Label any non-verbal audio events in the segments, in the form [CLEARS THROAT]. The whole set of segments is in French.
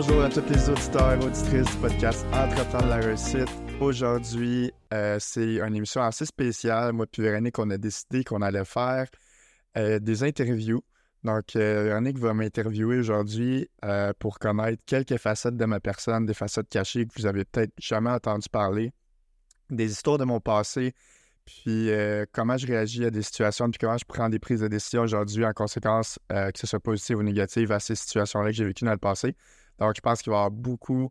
Bonjour à tous les auditeurs et auditrices du podcast Entreprendre la réussite. Aujourd'hui, euh, c'est une émission assez spéciale. Moi et Véronique, on a décidé qu'on allait faire euh, des interviews. Donc, euh, Véronique va m'interviewer aujourd'hui pour connaître quelques facettes de ma personne, des facettes cachées que vous avez peut-être jamais entendu parler, des histoires de mon passé, puis comment je réagis à des situations, puis comment je prends des prises de décision aujourd'hui en conséquence, que ce soit positive ou négative, à ces situations-là que j'ai vécues dans le passé. Donc, je pense qu'il va y avoir beaucoup,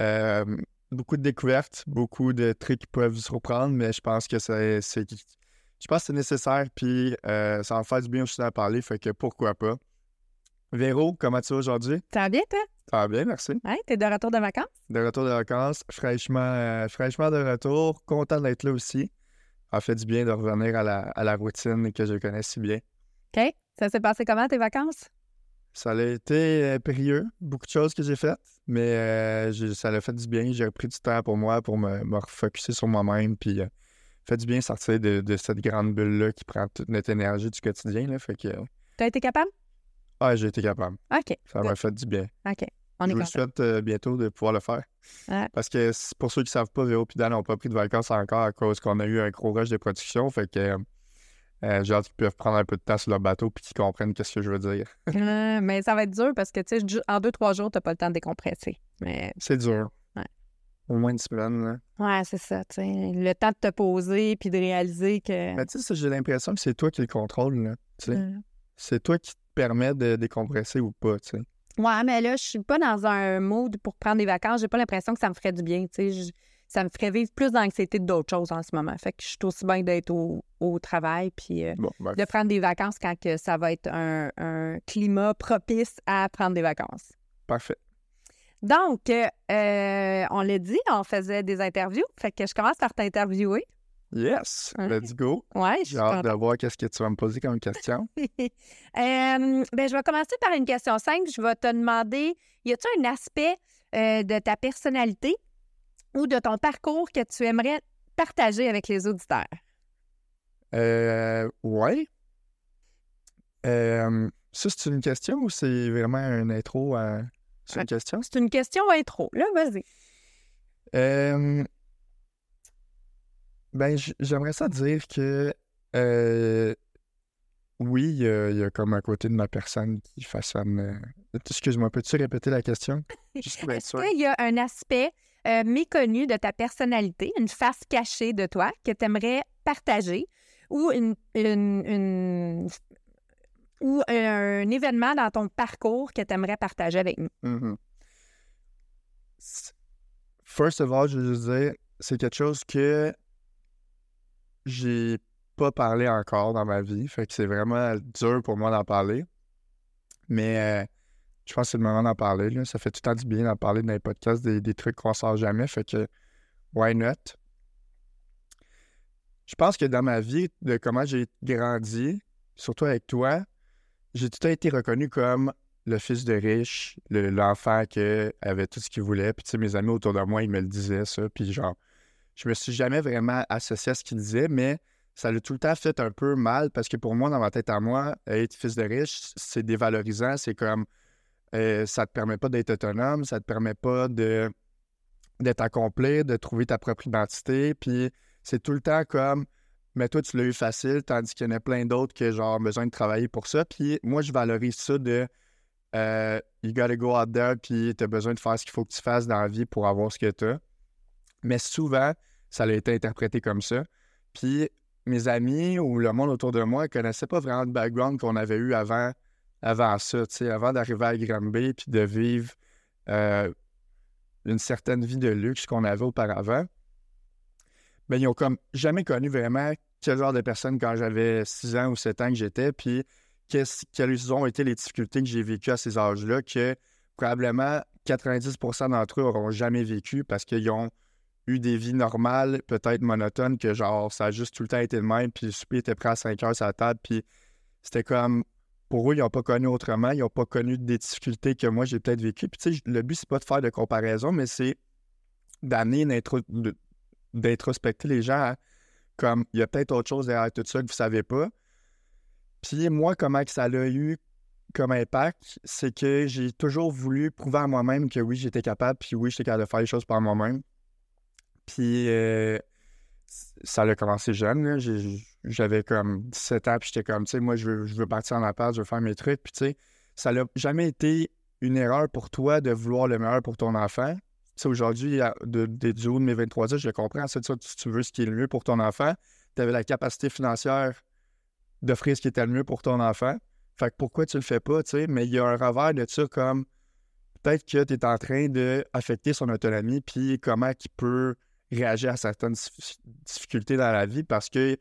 euh, beaucoup de découvertes, beaucoup de trucs qui peuvent vous surprendre, mais je pense que c'est, je pense que c'est nécessaire, puis euh, ça va me faire du bien aussi d'en parler, fait que pourquoi pas. Véro, comment tu vas aujourd'hui? Ça va bien, toi? Ça va bien, merci. Hein? T'es de retour de vacances? De retour de vacances, fraîchement, euh, fraîchement de retour, content d'être là aussi. Ça fait du bien de revenir à la, à la routine que je connais si bien. OK. Ça s'est passé comment, tes vacances? Ça a été euh, périlleux, beaucoup de choses que j'ai faites, mais euh, ça a fait du bien. J'ai pris du temps pour moi, pour me, me refocuser sur moi-même, puis euh, fait du bien sortir de, de cette grande bulle-là qui prend toute notre énergie du quotidien. Là, fait que, euh, T'as été capable? ah, j'ai été capable. OK. Ça m'a fait du bien. OK. On Je est vous souhaite euh, bientôt de pouvoir le faire. Ouais. Parce que pour ceux qui ne savent pas, Véro et Dan n'ont pas pris de vacances encore à cause qu'on a eu un gros rush de production. Fait que euh, euh, j'ai hâte qu'ils peuvent prendre un peu de temps sur leur bateau puis qu'ils comprennent qu'est-ce que je veux dire. [LAUGHS] Euh, mais ça va être dur parce que, tu sais, en deux, trois jours, t'as pas le temps de décompresser. Mais, C'est dur. Ouais. Au moins une semaine. Là. ouais, c'est ça, tu sais. Le temps de te poser puis de réaliser que. Mais tu sais, j'ai l'impression que c'est toi qui le contrôle. Sais. Euh, C'est toi qui te permet de décompresser ou pas. Tu sais. Ouais, mais là, je suis pas dans un mood pour prendre des vacances. J'ai pas l'impression que ça me ferait du bien, tu sais. Ça me ferait vivre plus d'anxiété que d'autres choses en ce moment. Fait que je suis aussi bien d'être au, au travail puis euh, Bon, ben, de prendre des vacances quand que ça va être un, un climat propice à prendre des vacances. parfait. Donc, euh, on l'a dit, on faisait des interviews. Fait que je commence par t'interviewer. Yes, Ouais. let's go. Ouais, J'ai hâte de voir qu'est-ce que tu vas me poser comme question. [LAUGHS] Euh, ben, je vais commencer par une question simple. Je vais te demander, y a-t-il un aspect euh, de ta personnalité ou de ton parcours que tu aimerais partager avec les auditeurs? Euh, ouais. Euh, ça, c'est une question ou c'est vraiment une intro à... C'est une Ouais. question? C'est une question intro. Là, vas-y. Euh, ben, j'aimerais ça dire que euh, oui, il y, a, il y a comme un côté de ma personne qui façonne. euh, Excuse-moi, peux-tu répéter la question? [LAUGHS] Est-ce qu'il y a un aspect euh, méconnu de ta personnalité, une face cachée de toi que tu aimerais partager ou un événement dans ton parcours que tu aimerais partager avec nous? Mhm. S- First of all, je veux dire, c'est quelque chose que j'ai pas parlé encore dans ma vie. Fait que c'est vraiment dur pour moi d'en parler. Mais euh, je pense que c'est le moment d'en parler. là. Ça fait tout le temps du bien d'en parler dans les podcasts, des, trucs qu'on sort jamais. Fait que, why not? Je pense que dans ma vie, de comment j'ai grandi, surtout avec toi, j'ai tout le temps été reconnu comme le fils de riche, le- l'enfant qui avait tout ce qu'il voulait. Puis, tu sais, mes amis autour de moi, ils me le disaient, ça. Puis, genre, je me suis jamais vraiment associé à ce qu'ils disaient, mais ça l'a tout le temps fait un peu mal parce que pour moi, dans ma tête à moi, être fils de riche, c'est dévalorisant. C'est comme, euh, ça te permet pas d'être autonome, ça te permet pas d'être accompli, de trouver ta propre identité. Puis, c'est tout le temps comme, mais toi, tu l'as eu facile, tandis qu'il y en a plein d'autres qui ont besoin de travailler pour ça. Puis, moi, je valorise ça de euh, you gotta go out there, puis tu as besoin de faire ce qu'il faut que tu fasses dans la vie pour avoir ce que tu as. Mais souvent, ça a été interprété comme ça. Puis mes amis ou le monde autour de moi ne connaissaient pas vraiment le background qu'on avait eu avant, avant ça, avant d'arriver à Granby puis de vivre euh, une certaine vie de luxe qu'on avait auparavant. Mais ils ont comme jamais connu vraiment quel genre de personne quand j'avais 6 ans ou 7 ans que j'étais, puis quelles ont été les difficultés que j'ai vécues à ces âges-là que probablement 90% d'entre eux n'auront jamais vécu parce qu'ils ont eu des vies normales, peut-être monotones, que genre ça a juste tout le temps été le même, puis le souper était prêt à 5 heures sur la table, puis c'était comme pour eux, ils n'ont pas connu autrement, ils n'ont pas connu des difficultés que moi j'ai peut-être vécues. Puis tu sais, le but, c'est pas de faire de comparaison, mais c'est d'amener d'introspecter les gens comme il y a peut-être autre chose derrière tout ça que vous savez pas. Puis moi, comment que ça l'a eu, comme impact, c'est que j'ai toujours voulu prouver à moi-même que oui, j'étais capable, puis oui, j'étais capable de faire les choses par moi-même. Puis euh, ça a commencé jeune. là. J'avais comme 17 ans, puis j'étais comme, tu sais, moi, je veux, je veux partir en appart, je veux faire mes trucs. Puis, tu sais, ça n'a jamais été une erreur pour toi de vouloir le meilleur pour ton enfant. Tu aujourd'hui, de, du haut de mes 23 ans, je comprends. C'est ça, tu, veux ce qui est le mieux pour ton enfant. Tu avais la capacité financière d'offrir ce qui était le mieux pour ton enfant. Fait que pourquoi tu le fais pas, tu sais? Mais il y a un revers de ça comme peut-être que tu es en train d'affecter son autonomie, puis comment il peut réagir à certaines dif- difficultés dans la vie parce que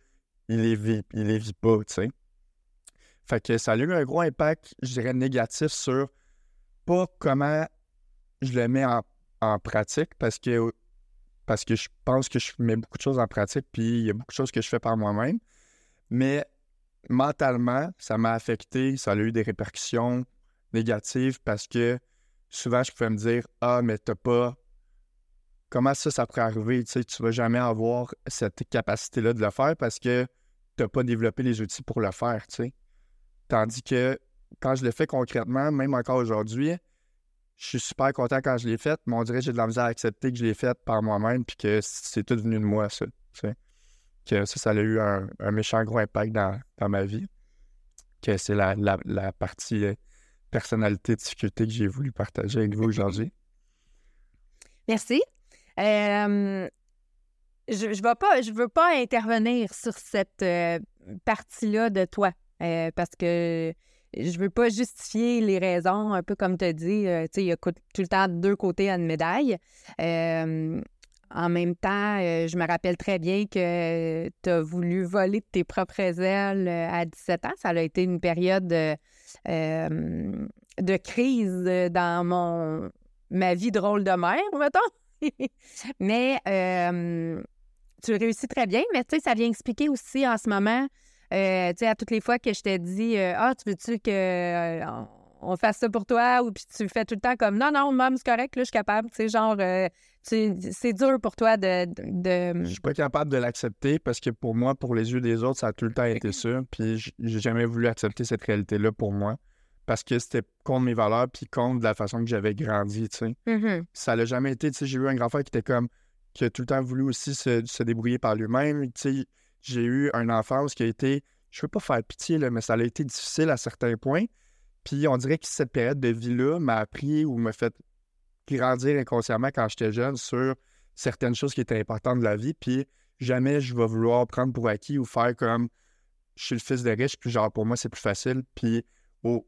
il les vit, il les vit pas, tu sais. Fait que ça a eu un gros impact, je dirais, négatif sur pas comment je le mets en, en pratique parce que parce que je pense que je mets beaucoup de choses en pratique, puis il y a beaucoup de choses que je fais par moi-même. Mais mentalement, ça m'a affecté, ça a eu des répercussions négatives parce que souvent, je pouvais me dire Ah, mais t'as pas. Comment ça, ça pourrait arriver? Tu sais, tu vas jamais avoir cette capacité-là de le faire parce que t'as pas développé les outils pour le faire, tu sais. Tandis que quand je le fais concrètement, même encore aujourd'hui, je suis super content quand je l'ai fait, mais on dirait que j'ai de la misère à accepter que je l'ai fait par moi-même puis que c'est tout venu de moi, ça. tu sais. Que ça, ça a eu un, un méchant gros impact dans, dans ma vie. Que c'est la, la, la partie euh, personnalité, difficulté que j'ai voulu partager avec vous aujourd'hui. [LAUGHS] Merci. Euh, je ne veux, pas- je veux pas intervenir sur cette euh, partie-là de toi euh, parce que je veux pas justifier les raisons, un peu comme tu as dit. euh, il y a tout le temps deux côtés à une médaille. En même temps, je me rappelle très bien que tu as voulu voler de tes propres ailes à 17 ans. Ça a été une période de crise dans mon ma vie de rôle de mère, mettons. [LAUGHS] mais tu réussis très bien, mais tu sais, ça vient expliquer aussi en ce moment, tu sais, à toutes les fois que je t'ai dit Ah, tu veux-tu que on- fasse ça pour toi ou puis tu fais tout le temps comme non, non, maman, c'est correct, là, je suis capable. Tu sais, genre, c'est dur pour toi de. de- Je suis pas capable de l'accepter parce que pour moi, pour les yeux des autres, ça a tout le temps été ça. Puis j'ai jamais voulu accepter cette réalité-là pour moi parce que c'était contre mes valeurs puis contre la façon que j'avais grandi, tu sais. Mhm. ça l'a jamais été. Tu sais, j'ai eu un grand frère qui était comme. qui a tout le temps voulu aussi se, se débrouiller par lui-même. Tu sais, j'ai eu une enfance qui a été. Je veux pas faire pitié, là, mais ça a été difficile à certains points. Puis on dirait que cette période de vie-là m'a appris ou m'a fait grandir inconsciemment quand j'étais jeune sur certaines choses qui étaient importantes de la vie. Puis jamais je vais vouloir prendre pour acquis ou faire comme je suis le fils de riche, puis genre pour moi c'est plus facile. Puis au,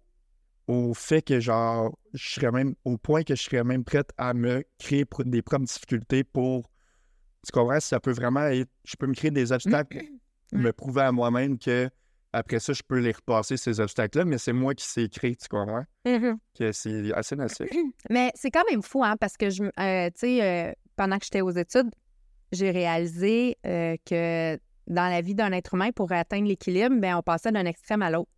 au fait que genre je serais même au point que je serais même prête à me créer des propres difficultés pour tu comprends si ça peut vraiment être je peux me créer des obstacles pour me prouver à moi-même que après ça je peux les repasser ces obstacles là mais c'est moi qui sais créer tu comprends? Mhm. que c'est assez nocif [CLEARS THROAT] Mais c'est quand même fou, hein, parce que je, euh, tu sais, euh, pendant que j'étais aux études, j'ai réalisé euh, que dans la vie d'un être humain, pour atteindre l'équilibre, ben, on passait d'un extrême à l'autre.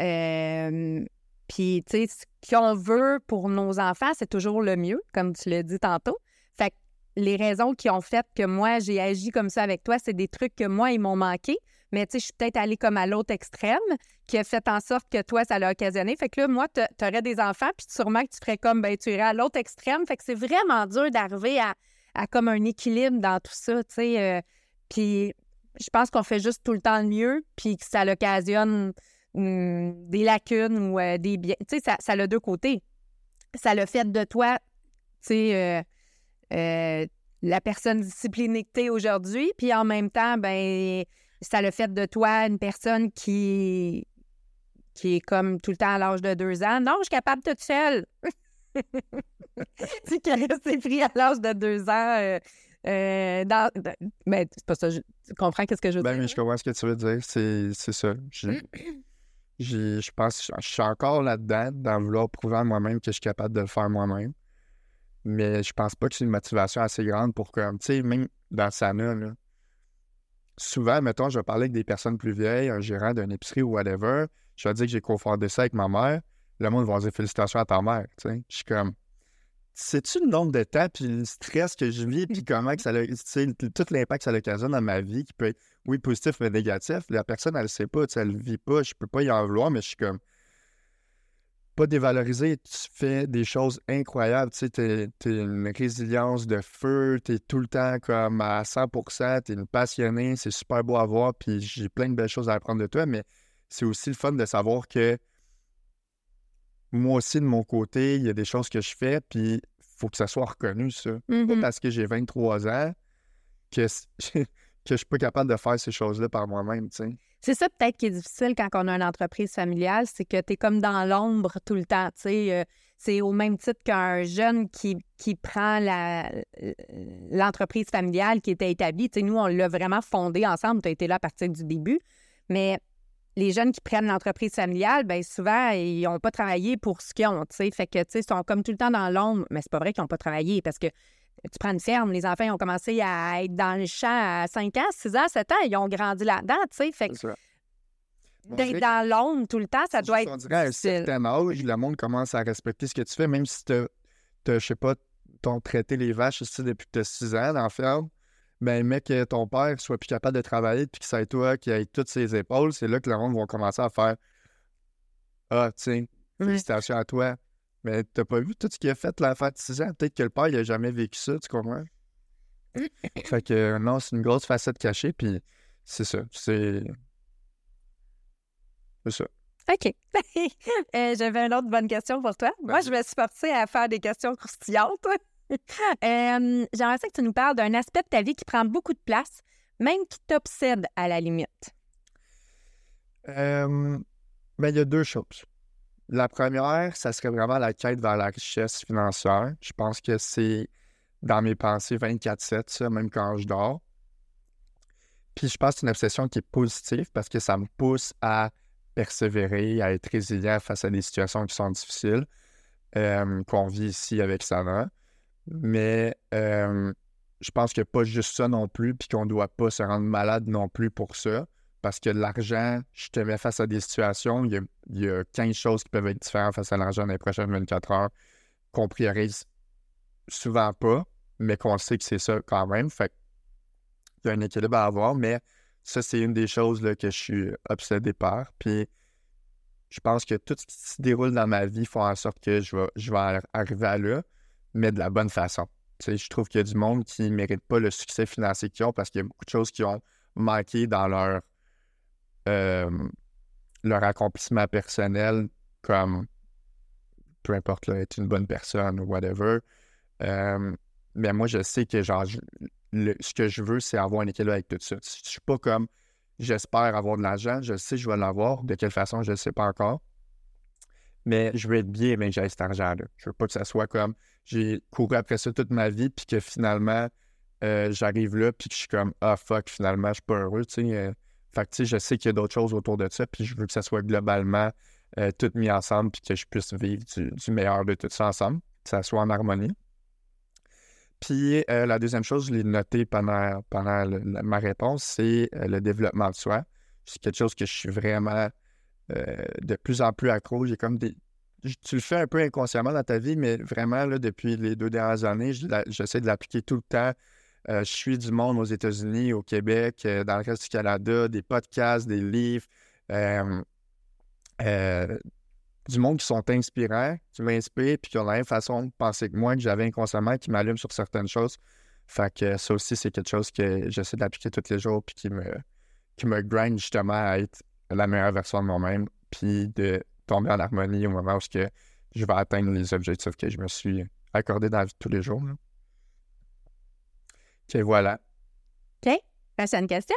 Euh, Puis, tu sais, ce qu'on veut pour nos enfants, c'est toujours le mieux, comme tu l'as dit tantôt. Fait que les raisons qui ont fait que moi, j'ai agi comme ça avec toi, c'est des trucs que moi, ils m'ont manqué. Mais tu sais, je suis peut-être allée comme à l'autre extrême, qui a fait en sorte que toi, ça l'a occasionné. Fait que là, moi, tu aurais des enfants, puis sûrement que tu ferais comme, ben, tu irais à l'autre extrême. Fait que c'est vraiment dur d'arriver à, comme un équilibre dans tout ça, tu sais. euh, puis je pense qu'on fait juste tout le temps le mieux, puis que ça l'occasionne hum, des lacunes ou euh, des biens. Tu sais, ça, ça a deux côtés. Ça le fait de toi, tu sais, euh, euh, la personne disciplinée que tu es aujourd'hui, puis en même temps, ben ça le fait de toi une personne qui qui est comme tout le temps à l'âge de deux ans. Non, je suis capable toute seule. [LAUGHS] tu qui est resté pris à l'âge de deux ans. euh, euh, dans, mais c'est pas ça. je- tu comprends qu'est-ce que je veux ben dire? mais je comprends ce que tu veux dire c'est c'est ça j'ai- je pense je suis encore là-dedans dans vouloir prouver à moi-même que je suis capable de le faire moi-même mais je pense pas que c'est une motivation assez grande pour comme tu sais même dans Sana là souvent, mettons, je vais parler avec des personnes plus vieilles, un gérant d'une épicerie ou whatever, je vais dire que j'ai confondé ça avec ma mère, le monde va dire félicitations à ta mère, tu sais. Je suis comme, sais-tu le nombre de temps, puis le stress que je vis, puis comment que [LAUGHS] ça, a- tout l'impact que ça occasionne dans ma vie, qui peut être, oui, positif, mais négatif, la personne, elle le sait pas, tu sais, elle le vit pas, je peux pas y en vouloir, mais je suis comme, pas dévaloriser, tu fais des choses incroyables. Tu sais, t'es, t'es une résilience de feu, t'es tout le temps comme à 100%, t'es une passionnée, c'est super beau à voir, puis j'ai plein de belles choses à apprendre de toi, mais c'est aussi le fun de savoir que moi aussi, de mon côté, il y a des choses que je fais, puis il faut que ça soit reconnu, ça. Pas Mhm. parce que j'ai 23 ans que, [LAUGHS] que je suis pas capable de faire ces choses-là par moi-même, tu sais. C'est ça peut-être qui est difficile quand on a une entreprise familiale, c'est que tu es comme dans l'ombre tout le temps. tu sais. Euh, c'est au même titre qu'un jeune qui, qui prend l'entreprise familiale qui était établie. Tu sais, nous, on l'a vraiment fondée ensemble. Tu as été là à partir du début. Mais les jeunes qui prennent l'entreprise familiale, bien souvent, ils n'ont pas travaillé pour ce qu'ils ont. tu sais. Fait que, tu sais, ils sont comme tout le temps dans l'ombre. Mais c'est pas vrai qu'ils n'ont pas travaillé parce que tu prends une ferme, les enfants ils ont commencé à être dans le champ à 5 ans, 6 ans, 7 ans, ils ont grandi là-dedans, tu sais. Fait que. On d'être dans l'ombre tout le temps, ça doit on être dirait à un certain âge, le monde commence à respecter ce que tu fais, même si t'as, je sais pas, t'ont traité les vaches ici depuis que t'as 6 ans dans la ferme. Ben, mais que ton père soit plus capable de travailler puis que c'est toi qui ait toutes ses épaules, c'est là que le monde va commencer à faire Ah, tiens, félicitations à toi. Mais t'as pas vu tout ce qu'il a fait l'enfant de 6 ans? Peut-être que le père, il a jamais vécu ça, tu comprends? fait que euh, non, c'est une grosse facette cachée, puis c'est ça. C'est. C'est ça. OK. [LAUGHS] Euh, J'avais une autre bonne question pour toi. Moi, je me suis forcée à faire des questions croustillantes. [LAUGHS] Euh, J'aimerais ça que tu nous parles d'un aspect de ta vie qui prend beaucoup de place, même qui t'obsède à la limite. Ben, il y a deux choses. La première, ça serait vraiment la quête vers la richesse financière. Je pense que c'est dans mes pensées 24-7, ça, même quand je dors. Puis je pense que c'est une obsession qui est positive parce que ça me pousse à persévérer, à être résilient face à des situations qui sont difficiles, qu'on vit ici avec Sana. Mais euh, je pense a pas juste ça non plus, puis qu'on ne doit pas se rendre malade non plus pour ça. Parce que l'argent, je te mets face à des situations, il y a, il y a 15 choses qui peuvent être différentes face à l'argent dans les prochaines 24 heures qu'on priorise souvent pas, mais qu'on sait que c'est ça quand même. Fait qu'il y a un équilibre à avoir, mais ça, c'est une des choses là, que je suis obsédé par. Puis je pense que tout ce qui se déroule dans ma vie fait en sorte que je vais, je vais ar- arriver à là, mais de la bonne façon. Je trouve qu'il y a du monde qui ne mérite pas le succès financier qu'ils ont parce qu'il y a beaucoup de choses qui ont manqué dans leur, euh, leur accomplissement personnel, comme peu importe, là, être une bonne personne ou whatever. Euh, mais moi, je sais que genre, ce que je veux, c'est avoir un équilibre avec tout ça. Je suis pas comme j'espère avoir de l'argent, je sais que je vais l'avoir. De quelle façon, je ne sais pas encore. Mais je veux être bien, mais j'ai cet argent-là. Je veux pas que ça soit comme j'ai couru après ça toute ma vie, puis que finalement, euh, j'arrive là, puis que je suis comme ah fuck, finalement, je suis pas heureux. Tu sais, euh. fait que je sais qu'il y a d'autres choses autour de ça, puis je veux que ça soit globalement euh, tout mis ensemble, puis que je puisse vivre du, meilleur de tout ça ensemble, que ça soit en harmonie. Puis euh, la deuxième chose, je l'ai noté pendant, pendant ma réponse, c'est le développement de soi. C'est quelque chose que je suis vraiment euh, de plus en plus accro. J'ai comme des. Tu le fais un peu inconsciemment dans ta vie, mais vraiment, là, depuis les deux dernières années, j'essaie de l'appliquer tout le temps. Euh, je suis du monde aux États-Unis, au Québec, euh, dans le reste du Canada, des podcasts, des livres, du monde qui sont inspirants, qui m'inspirent, puis qui ont la même façon de penser que moi, que j'avais inconsciemment, qui m'allument sur certaines choses. Fait que ça aussi, c'est quelque chose que j'essaie d'appliquer tous les jours, puis qui me, qui me grind justement à être la meilleure version de moi-même, puis de tomber en harmonie au moment où que je vais atteindre les objectifs que je me suis accordé dans la vie de tous les jours. là. OK, voilà. Prochaine question.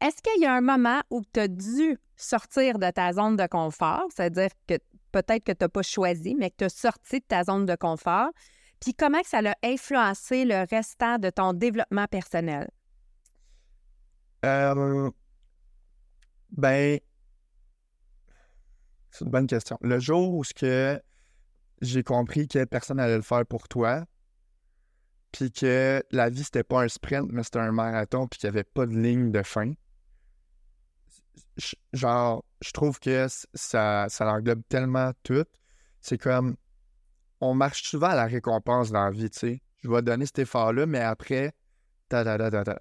Est-ce qu'il y a un moment où tu as dû sortir de ta zone de confort, c'est-à-dire que peut-être que tu n'as pas choisi, mais que tu as sorti de ta zone de confort, puis comment que ça a influencé le restant de ton développement personnel? Euh, ben, c'est une bonne question. Le jour où ce que j'ai compris que personne n'allait le faire pour toi, puis que la vie, c'était pas un sprint, mais c'était un marathon, puis qu'il n'y avait pas de ligne de fin, genre, je trouve que ça, ça englobe tellement tout. C'est comme, on marche souvent à la récompense dans la vie, tu sais. Je vais donner cet effort-là, mais après, ta ta ta ta ta.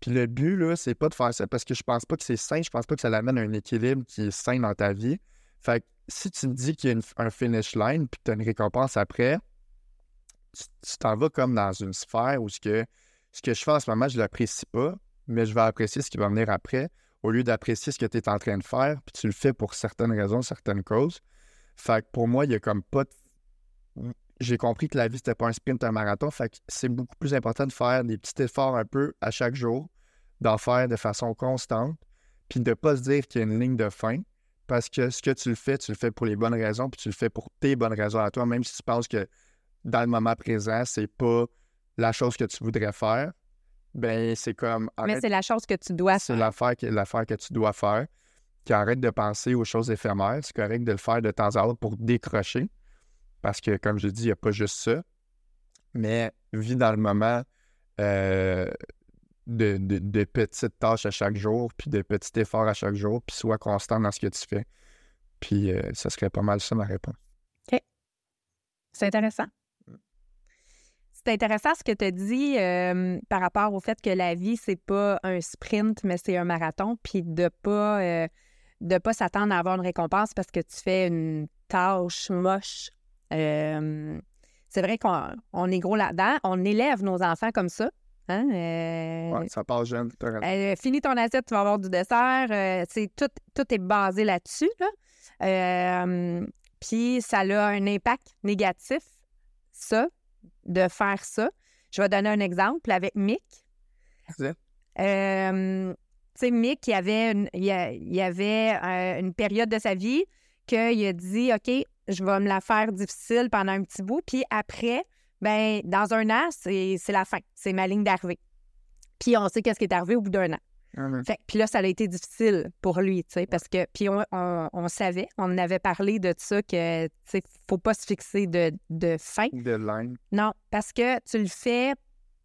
Puis le but, là, c'est pas de faire ça parce que je pense pas que c'est sain, je pense pas que ça l'amène à un équilibre qui est sain dans ta vie. Fait que si tu te dis qu'il y a une- un finish line puis que tu as une récompense après, tu t'en vas comme dans une sphère où ce que, ce que je fais en ce moment, je l'apprécie pas, mais je vais apprécier ce qui va venir après au lieu d'apprécier ce que tu es en train de faire, puis tu le fais pour certaines raisons, certaines causes. Fait que pour moi, il y a comme pas de... J'ai compris que la vie, c'était pas un sprint, un marathon. Fait que c'est beaucoup plus important de faire des petits efforts un peu à chaque jour, d'en faire de façon constante, puis de pas se dire qu'il y a une ligne de fin. Parce que ce que tu le fais, tu le fais pour les bonnes raisons, puis tu le fais pour tes bonnes raisons à toi, même si tu penses que dans le moment présent, c'est pas la chose que tu voudrais faire. Ben, c'est comme. Mais arrête- c'est la chose que tu dois c'est faire. l'affaire que, l'affaire que tu dois faire. Qui arrête de penser aux choses éphémères. C'est correct de le faire de temps à autre pour décrocher. Parce que, comme je dis, il n'y a pas juste ça. Mais vis dans le moment euh, de, de- petites tâches à chaque jour, puis de petits efforts à chaque jour, puis sois constant dans ce que tu fais. Puis euh, ça serait pas mal ça ma réponse. C'est intéressant. C'est intéressant ce que tu as dit euh, par rapport au fait que la vie, c'est pas un sprint, mais c'est un marathon, puis de pas de pas s'attendre à avoir une récompense parce que tu fais une tâche moche. Euh, c'est vrai qu'on on est gros là-dedans. On élève nos enfants comme ça. Hein? Euh, Ouais, ça part jeune. euh, finis ton assiette, tu vas avoir du dessert. Euh, c'est tout, tout est basé là-dessus. Là. Puis ça a un impact négatif, ça, de faire ça. Je vais donner un exemple avec Mick. Euh, tu sais, Mick, il y avait, une, il y avait une période de sa vie qu'il a dit OK, je vais me la faire difficile pendant un petit bout. Puis après, ben dans un an, c'est c'est la fin. C'est ma ligne d'arrivée. Puis on sait qu'est-ce qui est arrivé au bout d'un an. Hum, Fait, puis là, ça a été difficile pour lui, tu sais, parce que, puis on, on- on savait, on en avait parlé de ça, que, tu sais, faut pas se fixer de, de fin. Deadline. Non, parce que tu le fais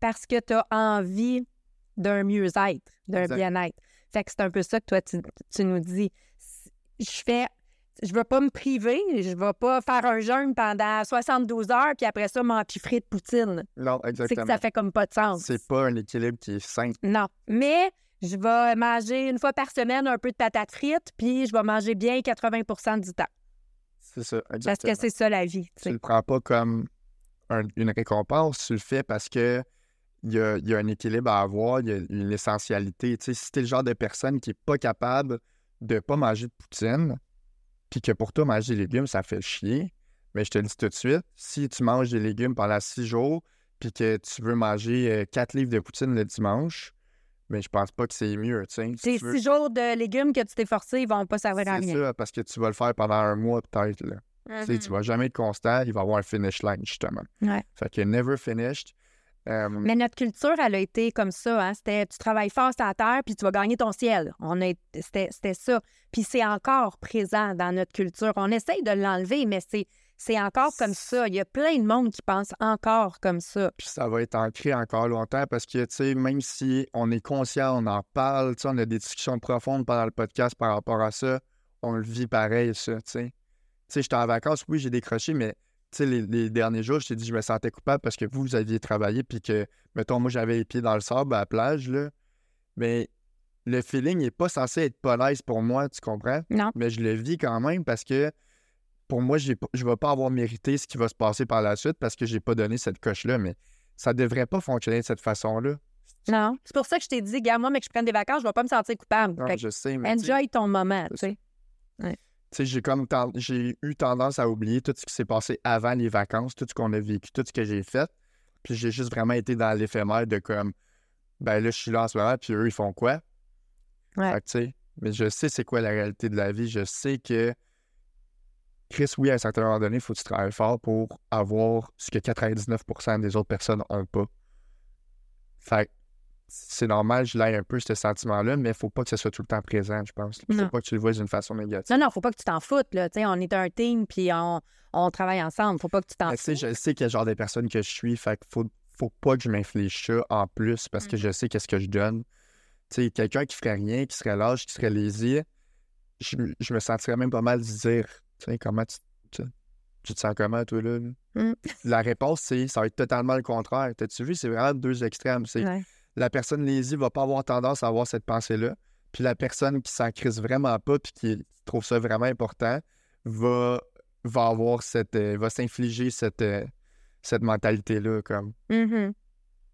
parce que tu as envie d'un mieux-être, d'un bien-être. Fait que c'est un peu ça que toi, tu, tu nous dis. Je fais, je veux pas me priver, je vais pas faire un jeûne pendant 72 heures, puis après ça, m'empiffrer de poutine. Non, C'est que exactement. ça fait comme pas de sens. C'est pas un équilibre qui est sain. Non, mais je vais manger une fois par semaine un peu de patates frites, puis je vais manger bien 80% du temps. C'est ça, Parce exactement. que c'est ça la vie. tu tu sais. le prends pas comme un- une récompense, tu le fais parce que il y a, il y a un équilibre à avoir, il y a une essentialité. Tu sais, si t'es le genre de personne qui est pas capable de pas manger de poutine, puis que pour toi, manger des légumes, ça fait chier, mais je te le dis tout de suite, si tu manges des légumes pendant six jours, puis que tu veux manger euh, quatre livres de poutine le dimanche, mais je pense pas que c'est mieux, tu sais. Si tu veux- six jours de légumes que tu t'es forcé, ils vont pas servir à c'est rien. ça, parce que tu vas le faire pendant un mois peut-être, là. Mhm. Tu vas jamais être constant, il va y avoir un finish line, justement. Ouais. Fait que never finished. Euh, Mais notre culture, elle a été comme ça. Hein? C'était tu travailles fort sur la terre, puis tu vas gagner ton ciel. On a, c'était, c'était ça. Puis c'est encore présent dans notre culture. On essaye de l'enlever, mais c'est, c'est encore comme ça. Il y a plein de monde qui pense encore comme ça. Puis ça va être ancré encore longtemps parce que, tu sais, même si on est conscient, on en parle, tu sais, on a des discussions profondes pendant le podcast par rapport à ça, on le vit pareil, ça, tu sais. Tu sais, j'étais en vacances, oui, j'ai décroché, mais, sais, les, les derniers jours, je t'ai dit, je me sentais coupable parce que vous, vous aviez travaillé, puis que, mettons, moi, j'avais les pieds dans le sable à la plage, là. Mais le feeling n'est pas censé être nice pour moi, tu comprends? Non. Mais je le vis quand même parce que, pour moi, j'ai je ne vais pas avoir mérité ce qui va se passer par la suite parce que j'ai pas donné cette coche-là, mais ça devrait pas fonctionner de cette façon-là. Non. C'est pour ça que je t'ai dit, gars, moi, mais que je prenne des vacances, je vais pas me sentir coupable. Non, je sais, mais enjoy ton moment, tu c'est sais. tu sais, j'ai comme j'ai eu tendance à oublier tout ce qui s'est passé avant les vacances, tout ce qu'on a vécu, tout ce que j'ai fait. Puis j'ai juste vraiment été dans l'éphémère de comme ben là, je suis là en ce moment, puis eux, ils font quoi? Ouais. Fait que, mais je sais c'est quoi la réalité de la vie. Je sais que Chris, oui, à un certain moment donné, il faut que tu travailles fort pour avoir ce que 99% des autres personnes n'ont pas. Fait que c'est normal, je l'aille un peu ce sentiment-là, mais il faut pas que ce soit tout le temps présent, je pense. Il faut Non. pas que tu le vois d'une façon négative. Non, non, faut pas que tu t'en foutes, là. On est un team, puis on, on travaille ensemble. Faut pas que tu t'en sais, foutes. je sais quel genre de personne que je suis, fait qu'il faut, faut pas que je m'inflige ça en plus parce que Mhm. je sais qu'est-ce que je donne. Tu sais, quelqu'un qui ferait rien, qui serait lâche, qui serait lazy, je, je me sentirais même pas mal de dire, tu sais, comment tu, tu, tu te sens comment, toi, là? là? Mm. La réponse, c'est, ça va être totalement le contraire. T'as-tu vu, c'est vraiment deux extrêmes. C'est Ouais. La personne lazy va pas avoir tendance à avoir cette pensée-là, puis la personne qui s'en crise vraiment pas puis qui trouve ça vraiment important va, va avoir cette. euh, va s'infliger cette, euh, cette mentalité-là. Comme, Mhm.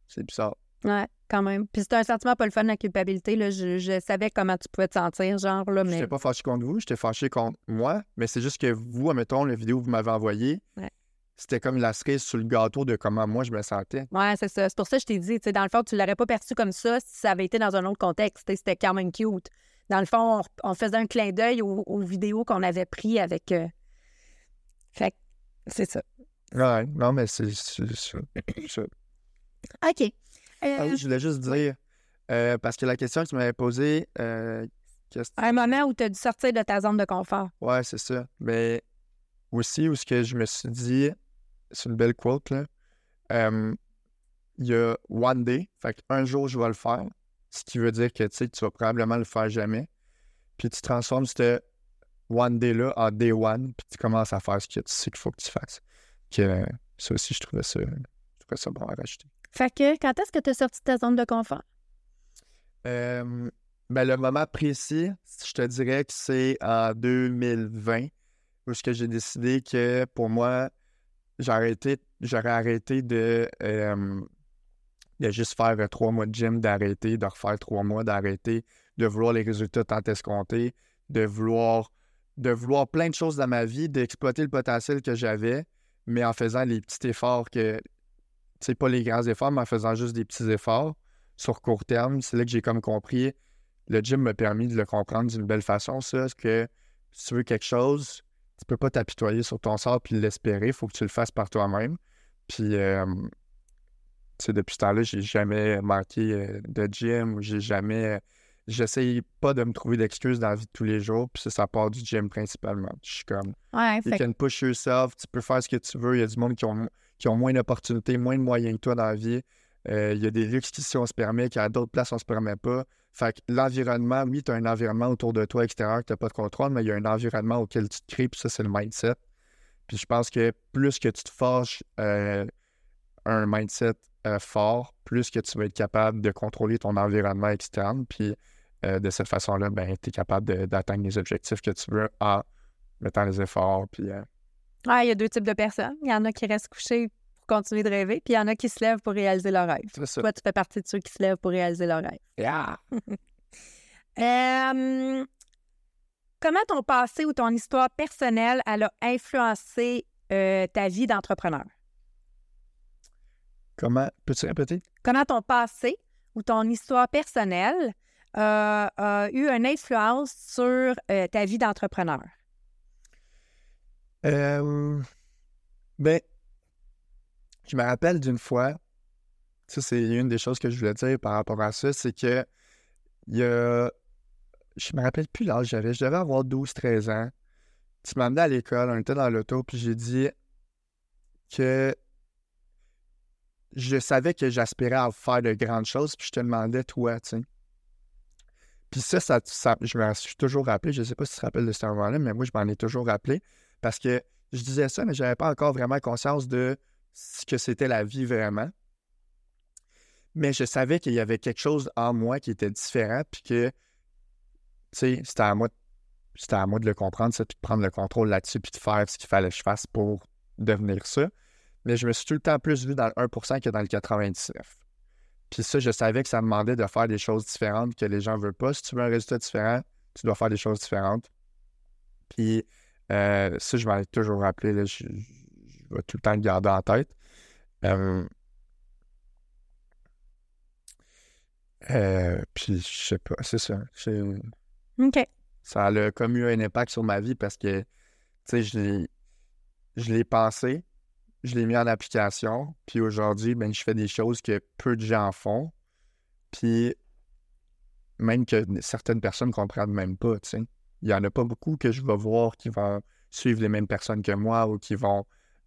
c'est bizarre. Ouais, quand même. Puis c'était un sentiment pas le fun, la culpabilité. Là. Je, je savais comment tu pouvais te sentir, genre, là, Je mais. n'étais pas fâché contre vous, j'étais fâché contre moi, mais c'est juste que vous, admettons, la vidéo que vous m'avez envoyée, Ouais. C'était comme la cerise sur le gâteau de comment moi je me sentais. Ouais, c'est ça. C'est pour ça que je t'ai dit, tu sais, dans le fond, tu l'aurais pas perçu comme ça si ça avait été dans un autre contexte. C'était quand même cute. Dans le fond, on, on faisait un clin d'œil aux, aux vidéos qu'on avait pris avec. euh, Fait que c'est ça. Ouais, non, mais c'est ça. OK. Euh, Ah oui, je voulais juste dire, euh, parce que la question que tu m'avais posée, Un moment où tu as dû sortir de ta zone de confort. ouais, c'est ça. Mais aussi, où ce que je me suis dit, c'est une belle quote, là. euh, Il y a one day, fait un jour, je vais le faire, ce qui veut dire que tu sais, tu vas probablement le faire jamais. Puis tu transformes ce one day-là en day one, puis tu commences à faire ce que tu sais qu'il faut que tu fasses. Que ça aussi, je trouvais ça, je trouvais ça bon à rajouter. Fait que quand est-ce que tu as sorti de ta zone de confort? Euh, ben, le moment précis, je te dirais que c'est en 2020 où j'ai décidé que pour moi, j'aurais arrêté de, euh, de juste faire trois mois de gym, d'arrêter, de refaire trois mois, d'arrêter, de vouloir les résultats tant escomptés, de vouloir, de vouloir plein de choses dans ma vie, d'exploiter le potentiel que j'avais, mais en faisant les petits efforts que, tu sais, pas les grands efforts, mais en faisant juste des petits efforts sur court terme. C'est là que j'ai comme compris. Le gym m'a permis de le comprendre d'une belle façon, ça, que si tu veux quelque chose, tu peux pas t'apitoyer sur ton sort puis l'espérer. Il faut que tu le fasses par toi-même. Puis, euh, tu sais, depuis ce temps-là, j'ai jamais manqué euh, de gym ou j'ai jamais. euh, J'essaye pas de me trouver d'excuses dans la vie de tous les jours. Puis ça, ça part du gym principalement. Je suis comme, Ouais, you fait can push yourself, tu peux faire ce que tu veux. Il y a du monde qui ont, qui ont moins d'opportunités, moins de moyens que toi dans la vie. Euh, il y a des luxes qu'ici on se permet, qu'à d'autres places on se permet pas. Fait que l'environnement, oui, tu as un environnement autour de toi extérieur que tu n'as pas de contrôle, mais il y a un environnement auquel tu te crées, puis ça, c'est le mindset. Puis je pense que plus que tu te forges euh, un mindset euh, fort, plus que tu vas être capable de contrôler ton environnement externe. Puis euh, de cette façon-là, ben, tu es capable d'atteindre les objectifs que tu veux en mettant les efforts. Puis il y a deux types de personnes. Il y en a qui restent couchés continuer de rêver, puis il y en a qui se lèvent pour réaliser c'est ça. Toi, tu fais partie de ceux qui se lèvent pour réaliser. Yeah! [LAUGHS] Euh, comment ton passé ou ton histoire personnelle elle a influencé euh, ta vie d'entrepreneur? Comment? Peux-tu répéter? Comment ton passé ou ton histoire personnelle euh, a eu une influence sur euh, ta vie d'entrepreneur? Euh, ben, je me rappelle d'une fois, ça c'est une des choses que je voulais dire par rapport à ça, c'est que il y a, je me rappelle plus l'âge j'avais, je devais avoir 12-13 ans. Tu m'as amené à l'école, on était dans l'auto, puis j'ai dit que je savais que j'aspirais à faire de grandes choses, puis je te demandais, toi, tu sais. Puis ça, ça, ça- je me suis toujours rappelé, je sais pas si tu te rappelles de ce moment-là, mais moi, je m'en ai toujours rappelé parce que je disais ça, mais je n'avais pas encore vraiment conscience de ce que c'était la vie vraiment. Mais je savais qu'il y avait quelque chose en moi qui était différent, puis que, tu sais, c'était à moi, c'était à moi de le comprendre, ça, puis de prendre le contrôle là-dessus, puis de faire ce qu'il fallait que je fasse pour devenir ça. Mais je me suis tout le temps plus vu dans le 1% que dans le 99. Puis ça, je savais que ça me demandait de faire des choses différentes que les gens ne veulent pas. Si tu veux un résultat différent, tu dois faire des choses différentes. Puis euh, ça, je m'en ai toujours rappelé. Là, je vais tout le temps le garder en tête. Euh, euh, puis je sais pas, c'est ça. OK. ça a comme eu un impact sur ma vie parce que, tu sais, je l'ai, je l'ai pensé, je l'ai mis en application, puis aujourd'hui, ben, je fais des choses que peu de gens font, puis même que certaines personnes ne comprennent même pas, tu sais. Il n'y en a pas beaucoup que je vais voir qui vont suivre les mêmes personnes que moi ou qui vont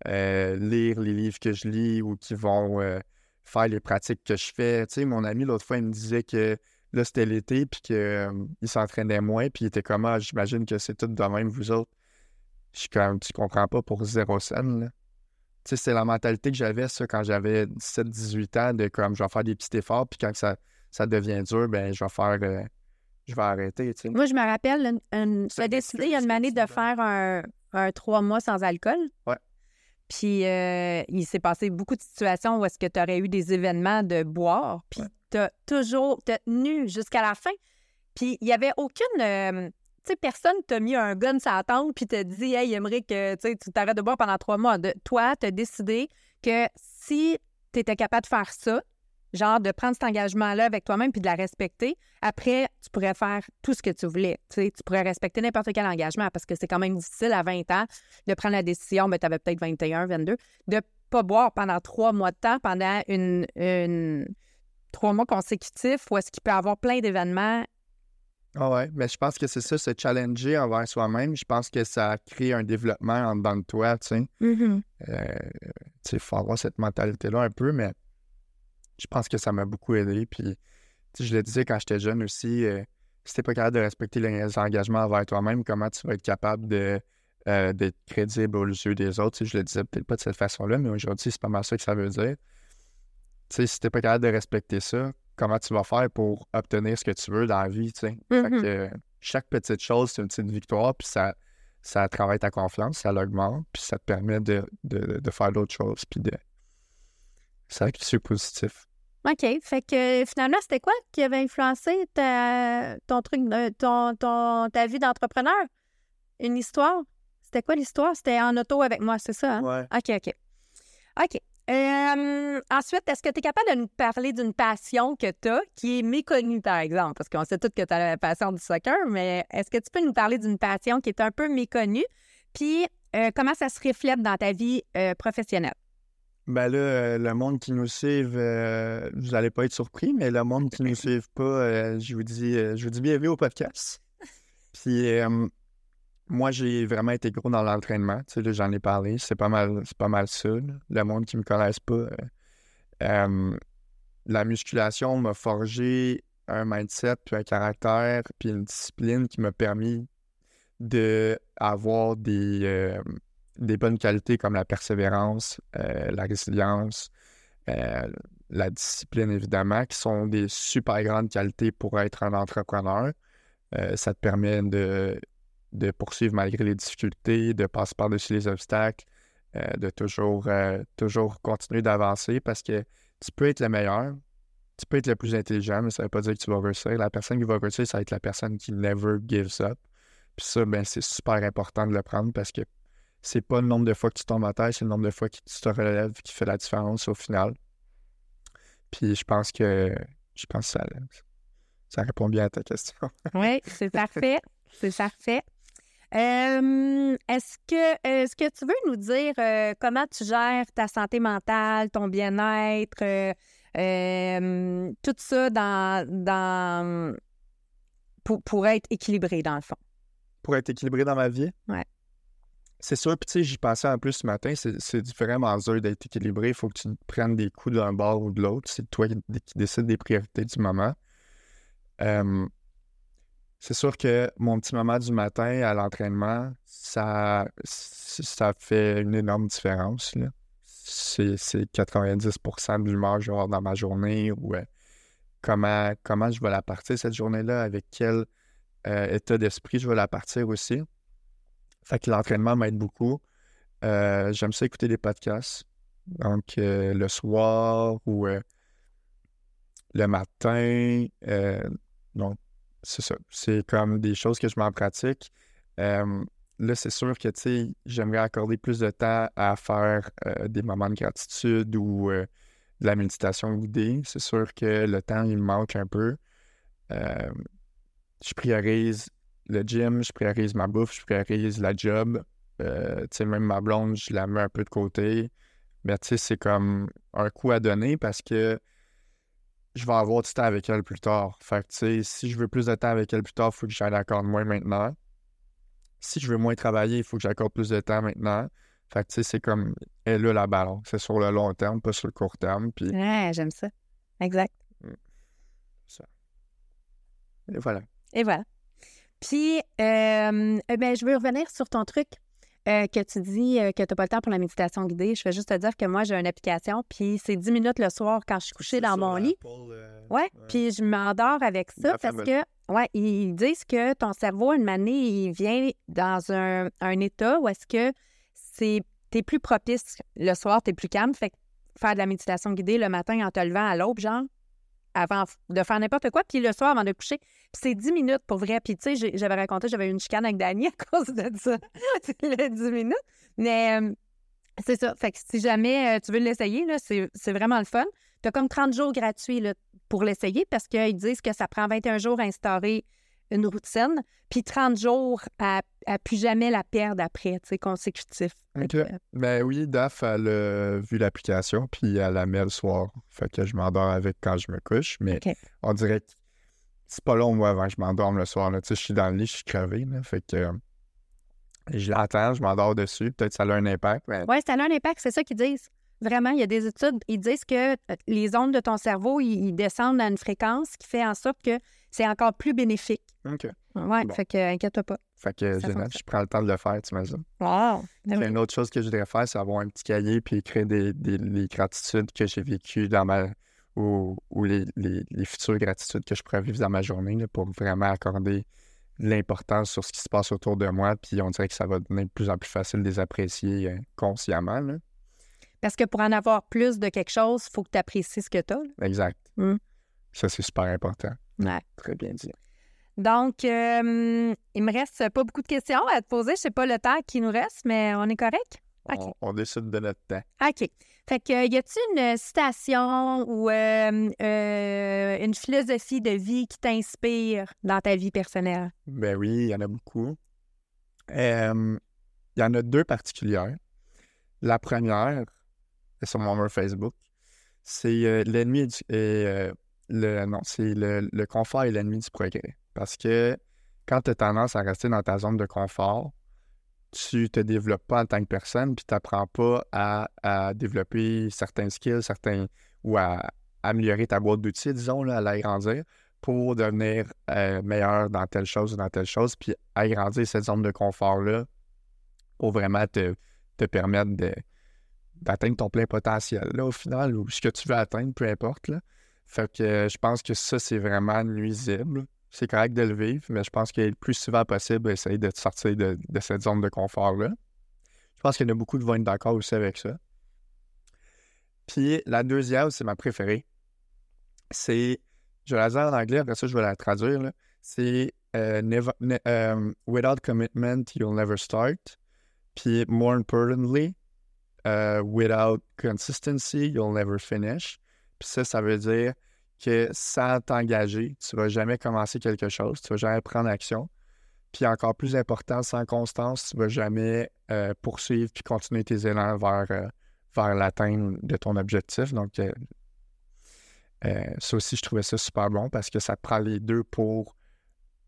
euh, lire les livres que je lis ou qui vont euh, faire les pratiques que je fais. Tu sais, mon ami, l'autre fois, il me disait que là, c'était l'été, puis qu'il s'entraînait moins, puis il était comme, ah, j'imagine que c'est tout de même, vous autres. Je suis comme, tu comprends pas pour zéro scène, là. Tu sais, c'est la mentalité que j'avais, ça, quand j'avais 17-18 ans, de comme, je vais faire des petits efforts, puis quand ça, ça devient dur, ben, je vais faire, euh, je vais arrêter, tu sais. Moi, je me rappelle, une, une- Ça j'ai décidé il y a une année de Sylvain. faire un, un trois mois sans alcool? Ouais. Puis euh, il s'est passé beaucoup de situations où est-ce que tu aurais eu des événements de boire, puis tu as toujours tenu jusqu'à la fin. Puis il n'y avait aucune. euh, tu sais, personne t'a mis un gun sur la tente puis t'a dit Hey, j'aimerais que tu sais, tu t'arrêtes de boire pendant trois mois. De, toi, tu as décidé que si tu étais capable de faire ça, genre de prendre cet engagement-là avec toi-même puis de la respecter, après, tu pourrais faire tout ce que tu voulais. Tu sais, tu pourrais respecter n'importe quel engagement parce que c'est quand même difficile à 20 ans de prendre la décision, mais tu avais peut-être 21, 22, de pas boire pendant trois mois de temps, pendant une, une- trois mois consécutifs où est-ce qu'il peut y avoir plein d'événements. Ah ouais, mais je pense que c'est ça, se challenger envers soi-même. Je pense que ça crée un développement en dedans de toi, tu sais. Euh, tu sais, faut avoir cette mentalité-là un peu, mais je pense que ça m'a beaucoup aidé. Puis, je le disais quand j'étais jeune aussi, euh, si t'es pas capable de respecter les engagements envers toi-même, comment tu vas être capable de euh, d'être crédible aux yeux des autres? Je le disais peut-être pas de cette façon-là, mais aujourd'hui, c'est pas mal ça que ça veut dire. Tu sais, si t'es pas capable de respecter ça, comment tu vas faire pour obtenir ce que tu veux dans la vie? Fait Mhm. que euh, chaque petite chose, c'est une petite victoire, puis ça, ça travaille ta confiance, ça l'augmente, puis ça te permet de, de, de faire d'autres choses, puis de... C'est vrai que c'est positif. OK. Fait que finalement, c'était quoi qui avait influencé ta, ton truc, euh, ton, ton- ta vie d'entrepreneur? Une histoire? C'était quoi l'histoire? C'était en auto avec moi, c'est ça? hein? Ouais. OK, OK. OK. Euh, ensuite, est-ce que tu es capable de nous parler d'une passion que tu as qui est méconnue, par exemple? Parce qu'on sait tous que tu as la passion du soccer, mais est-ce que tu peux nous parler d'une passion qui est un peu méconnue? Puis, euh, comment ça se reflète dans ta vie euh, professionnelle? Ben là, euh, le monde qui nous suive, euh, vous n'allez pas être surpris, mais le monde qui nous [LAUGHS] suive pas, euh, je vous dis, euh, je vous dis bienvenue au podcast. Puis moi, j'ai vraiment été gros dans l'entraînement. Tu sais, là, j'en ai parlé. C'est pas mal, c'est pas mal ça. là. Le monde qui me connaisse pas. la musculation m'a forgé un mindset, puis un caractère, puis une discipline qui m'a permis de avoir des, des bonnes qualités comme la persévérance, euh, la résilience, euh, la discipline, évidemment, qui sont des super grandes qualités pour être un entrepreneur. Euh, ça te permet de, de poursuivre malgré les difficultés, de passer par-dessus les obstacles, de toujours, toujours continuer d'avancer parce que tu peux être le meilleur, tu peux être le plus intelligent, mais ça ne veut pas dire que tu vas réussir. La personne qui va réussir, ça va être la personne qui never gives up. Puis ça, ben, c'est super important de le prendre parce que c'est pas le nombre de fois que tu tombes à terre, c'est le nombre de fois que tu te relèves qui fait la différence au final. Puis je pense que je pense que ça, ça répond bien à ta question. [LAUGHS] Oui, c'est parfait. C'est parfait. Euh, est-ce que est-ce que tu veux nous dire euh, comment tu gères ta santé mentale, ton bien-être, euh, tout ça dans, dans pour, pour être équilibré dans le fond? Pour être équilibré dans ma vie? Ouais. C'est sûr, puis tu sais, j'y pensais en plus ce matin, c'est vraiment dur d'être équilibré. Il faut que tu prennes des coups d'un bord ou de l'autre. C'est toi qui, qui décides des priorités du moment. C'est sûr que mon petit moment du matin à l'entraînement, ça, fait une énorme différence. C'est c'est 90% de l'humeur que je vais avoir dans ma journée ou euh, comment, comment je vais la partir cette journée-là, avec quel euh, état d'esprit je vais la partir aussi. Fait que l'entraînement m'aide beaucoup. Euh, J'aime ça écouter des podcasts. Donc, euh, le soir ou euh, le matin. donc, c'est ça. C'est comme des choses que je mets en pratique. Là, c'est sûr que, tu sais, j'aimerais accorder plus de temps à faire des moments de gratitude ou de la méditation guidée. C'est sûr que le temps, il me manque un peu. Je priorise le gym, je priorise ma bouffe, je priorise la job. Euh, tu sais, même ma blonde, je la mets un peu de côté. Mais tu sais, c'est comme un coup à donner parce que je vais avoir du temps avec elle plus tard. Fait que tu sais, si je veux plus de temps avec elle plus tard, il faut que j'en accorde moins maintenant. Si je veux moins travailler, il faut que j'accorde plus de temps maintenant. Fait que tu sais, c'est comme, elle a la balance. C'est sur le long terme, pas sur le court terme. Puis Ouais, j'aime ça. Exact. et voilà. Et voilà. Puis, euh, eh ben, je veux revenir sur ton truc euh, que tu dis euh, que tu n'as pas le temps pour la méditation guidée. Je vais juste te dire que moi, j'ai une application, puis c'est 10 minutes le soir quand je suis couchée dans mon lit. Ouais, puis je m'endors avec ça La parce que Ouais, ils disent que ton cerveau, une année, il vient dans un, un état où est-ce que c'est t'es plus propice le soir, t'es plus calme. Fait que faire de la méditation guidée le matin en te levant à l'aube, genre, avant de faire n'importe quoi, puis le soir avant de coucher. Puis c'est 10 minutes pour vrai. Puis tu sais, j'avais raconté, j'avais eu une chicane avec Dani à [LAUGHS] cause de ça. [LAUGHS] c'est le 10 minutes. Mais euh, c'est ça. Fait que si jamais euh, tu veux l'essayer, c'est c'est vraiment le fun. Tu as comme 30 jours gratuits là, pour l'essayer parce qu'ils disent que ça prend 21 jours à instaurer une routine, puis 30 jours à, à plus jamais la perdre après, tu sais, consécutif. Fait OK. que, Ben oui, Daph, elle a vu l'application, puis elle la met le soir. Fait que je m'endors avec quand je me couche, mais on dirait que c'est pas long, moi, avant que je m'endorme le soir. là. Tu sais, je suis dans le lit, je suis crevé, là. Fait que euh, je l'attends, je m'endors dessus. Peut-être que ça a un impact, mais Oui, ça a un impact, c'est ça qu'ils disent. Vraiment, il y a des études, ils disent que euh, les ondes de ton cerveau, ils, ils descendent à une fréquence qui fait en sorte que c'est encore plus bénéfique. OK. Oui, Bon. fait que inquiète-toi pas. Fait que fonctionne. je prends le temps de le faire, tu imagines. Wow! Puis Une autre chose que je voudrais faire, c'est avoir un petit cahier puis écrire des, des- les gratitudes que j'ai vécues dans ma ou, ou les, les- les futures gratitudes que je pourrais vivre dans ma journée là, pour vraiment accorder de l'importance sur ce qui se passe autour de moi. Puis on dirait que ça va devenir de plus en plus facile de les apprécier euh, consciemment. là. Parce que pour en avoir plus de quelque chose, il faut que tu apprécies ce que tu as. Exact. Mm. Ça, c'est super important. Ouais. Très bien dit. Donc, euh, il me reste pas beaucoup de questions à te poser. Je sais pas le temps qui nous reste, mais on est correct? On, on décide de notre temps. OK. Fait que, y a-t-il une citation ou euh, euh, une philosophie de vie qui t'inspire dans ta vie personnelle? Ben oui, il y en a beaucoup. Il y en a deux particulières. La première, c'est sur mon mur Facebook, c'est l'ennemi du... le, non, c'est le, le confort est l'ennemi du progrès. Parce que quand tu as tendance à rester dans ta zone de confort, tu te développes pas en tant que personne, puis tu n'apprends pas à, à développer certains skills, certains ou à améliorer ta boîte d'outils, disons, là, à l'agrandir pour devenir euh, meilleur dans telle chose ou dans telle chose, puis agrandir cette zone de confort-là pour vraiment te, te permettre d'atteindre ton plein potentiel, là, au final, ou ce que tu veux atteindre, peu importe, là. Fait que euh, je pense que ça, c'est vraiment nuisible. C'est correct de le vivre, mais je pense que le plus souvent possible, essayer de sortir de, cette zone de confort-là. Je pense qu'il y en a beaucoup qui vont être d'accord aussi avec ça. Puis la deuxième, c'est ma préférée. C'est, je vais la dire en anglais, après ça, je vais la traduire. C'est euh, euh, Without commitment, you'll never start. Puis, more importantly, without consistency, you'll never finish. Puis ça, ça veut dire que sans t'engager, tu vas jamais commencer quelque chose, tu vas jamais prendre action. Puis encore plus important, sans constance, tu vas jamais euh, poursuivre puis continuer tes élans vers, euh, vers l'atteinte de ton objectif. Donc, euh, ça aussi, je trouvais ça super bon parce que ça prend les deux pour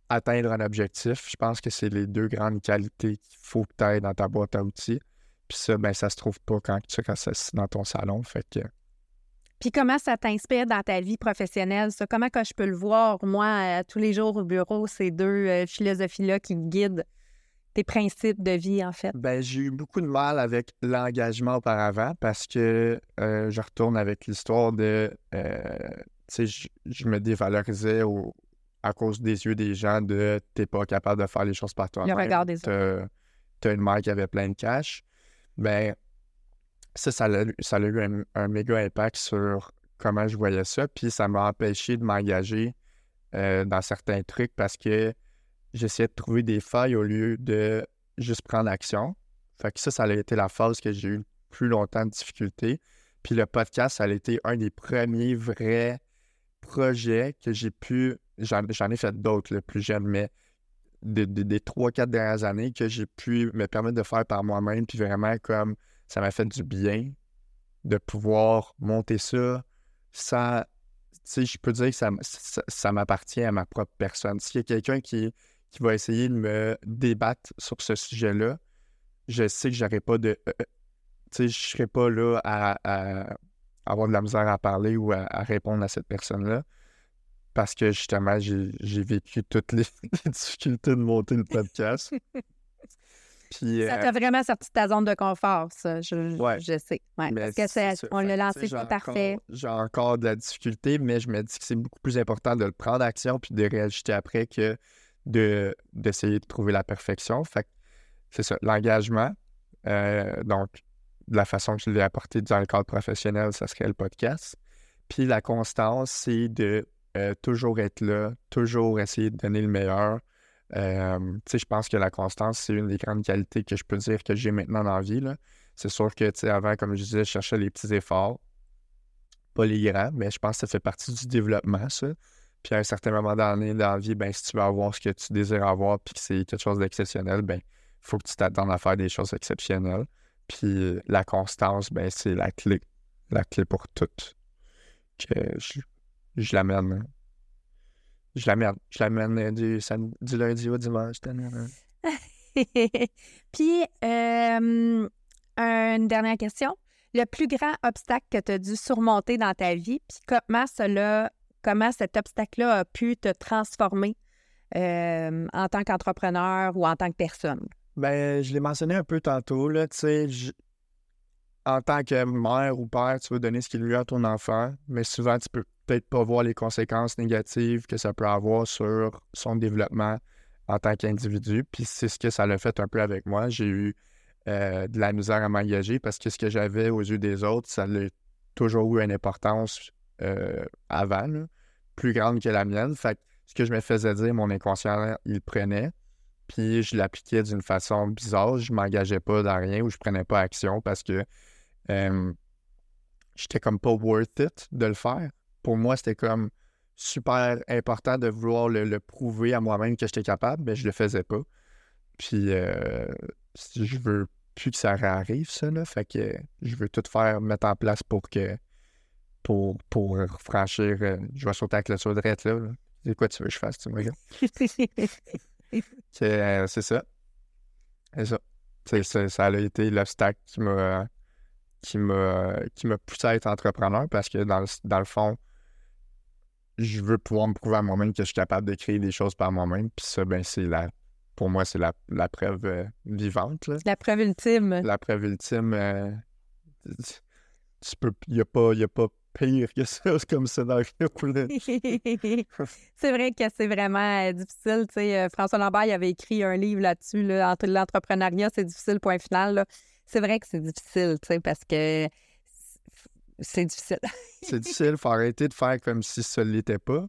atteindre un objectif. Je pense que c'est les deux grandes qualités qu'il faut que tu aies dans ta boîte à outils. Puis ça, ben, ça se trouve pas quand tu restes assis dans ton salon. Fait que Puis comment ça t'inspire dans ta vie professionnelle, ça? Comment que je peux le voir, moi, euh, tous les jours au bureau, ces deux euh, philosophies-là qui guident? Tes principes de vie, en fait? Ben, j'ai eu beaucoup de mal avec l'engagement auparavant parce que euh, je retourne avec l'histoire de. euh, tu sais, je, je me dévalorisais au- à cause des yeux des gens de t'es pas capable de faire les choses par toi-même. regard des T'as t'as une mère qui avait plein de cash. Ben, ça, ça a, ça a eu un, méga impact sur comment je voyais ça. Puis ça m'a empêché de m'engager euh, dans certains trucs parce que j'essayais de trouver des failles au lieu de juste prendre action. Fait que ça, ça a été la phase que j'ai eu le plus longtemps de difficulté. Puis le podcast, ça a été un des premiers vrais projets que j'ai pu. J'en ai fait d'autres, le plus jeune, mais de- de- des trois, quatre dernières années que j'ai pu me permettre de faire par moi-même. Puis vraiment, comme ça m'a fait du bien de pouvoir monter ça sais, je peux dire que ça, ça, ça m'appartient à ma propre personne. S'il y a quelqu'un qui, qui va essayer de me débattre sur ce sujet-là, je sais que j'aurais pas de. euh, euh, tu sais, je pas là à, à avoir de la misère à parler ou à, répondre à cette personne-là. Parce que justement, j'ai vécu toutes les [LAUGHS] difficultés de monter le podcast. [LAUGHS] Puis, Ça euh, t'a vraiment sorti de ta zone de confort, ça. Je, Ouais. je sais. Ouais, parce que c'est on l'a lancé, j'ai parfait. J'ai encore de la difficulté, mais je me dis que c'est beaucoup plus important de le prendre action puis de réajuster après que de d'essayer de trouver la perfection. Fait que c'est ça, l'engagement. euh, donc, de la façon que je l'ai apporté dans le cadre professionnel, ça serait le podcast. Puis la constance, c'est de euh, toujours être là, toujours essayer de donner le meilleur. Je pense que la constance, c'est une des grandes qualités que je peux dire que j'ai maintenant dans la vie. C'est sûr que, avant, comme je disais, je cherchais les petits efforts, pas les grands, mais je pense que ça fait partie du développement, ça. Puis à un certain moment donné dans la vie, ben, si tu veux avoir ce que tu désires avoir, puis que c'est quelque chose d'exceptionnel, ben, il faut que tu t'attendes à faire des choses exceptionnelles. Puis la constance, ben, c'est la clé, la clé pour tout. Que je, je l'amène. Je l'amène. Je l'amène euh, du, du lundi au dimanche. tadadam. [LAUGHS] Puis, euh, une dernière question. Le plus grand obstacle que tu as dû surmonter dans ta vie, puis comment cela, comment cet obstacle-là a pu te transformer euh, en tant qu'entrepreneur ou en tant que personne? Ben, je l'ai mentionné un peu tantôt, là, je- en tant que mère ou père, tu veux donner ce qu'il lui a à ton enfant, mais souvent, tu peux peut-être pas voir les conséquences négatives que ça peut avoir sur son développement en tant qu'individu. Puis c'est ce que ça l'a fait un peu avec moi. J'ai eu euh, de la misère à m'engager parce que ce que j'avais aux yeux des autres, ça a toujours eu une importance euh, avant, plus grande que la mienne. Fait que ce que je me faisais dire, mon inconscient, il prenait puis je l'appliquais d'une façon bizarre. Je m'engageais pas dans rien ou je prenais pas action parce que euh, j'étais comme pas worth it de le faire. Pour moi, c'était comme super important de vouloir le, le prouver à moi-même que j'étais capable, mais je le faisais pas. Puis euh, je veux plus que ça réarrive, ça, là. Fait que je veux tout faire, mettre en place pour que pour, pour franchir. euh, je vais sauter avec la saudrette là. là. C'est quoi tu veux que je fasse, tu me regardes? [LAUGHS] C'est euh, c'est ça. C'est ça. C'est- c'est- ça a été l'obstacle qui m'a qui m'a qui m'a poussé à être entrepreneur parce que dans le, dans le fond, je veux pouvoir me prouver à moi-même que je suis capable de créer des choses par moi-même. Puis ça, ben c'est la pour moi, c'est la, la preuve euh, vivante. là. La preuve ultime. La preuve ultime. euh, tu peux. Il n'y a, pas- y a pas pire que [LAUGHS] ça comme scénario. [LAUGHS] c'est vrai que c'est vraiment euh, difficile. Tu sais, euh, François Lambert il avait écrit un livre là-dessus, là, entre l'entrepreneuriat, c'est difficile, point final. là. C'est vrai que c'est difficile, parce que c'est difficile. [LAUGHS] C'est difficile, il faut arrêter de faire comme si ça ne l'était pas.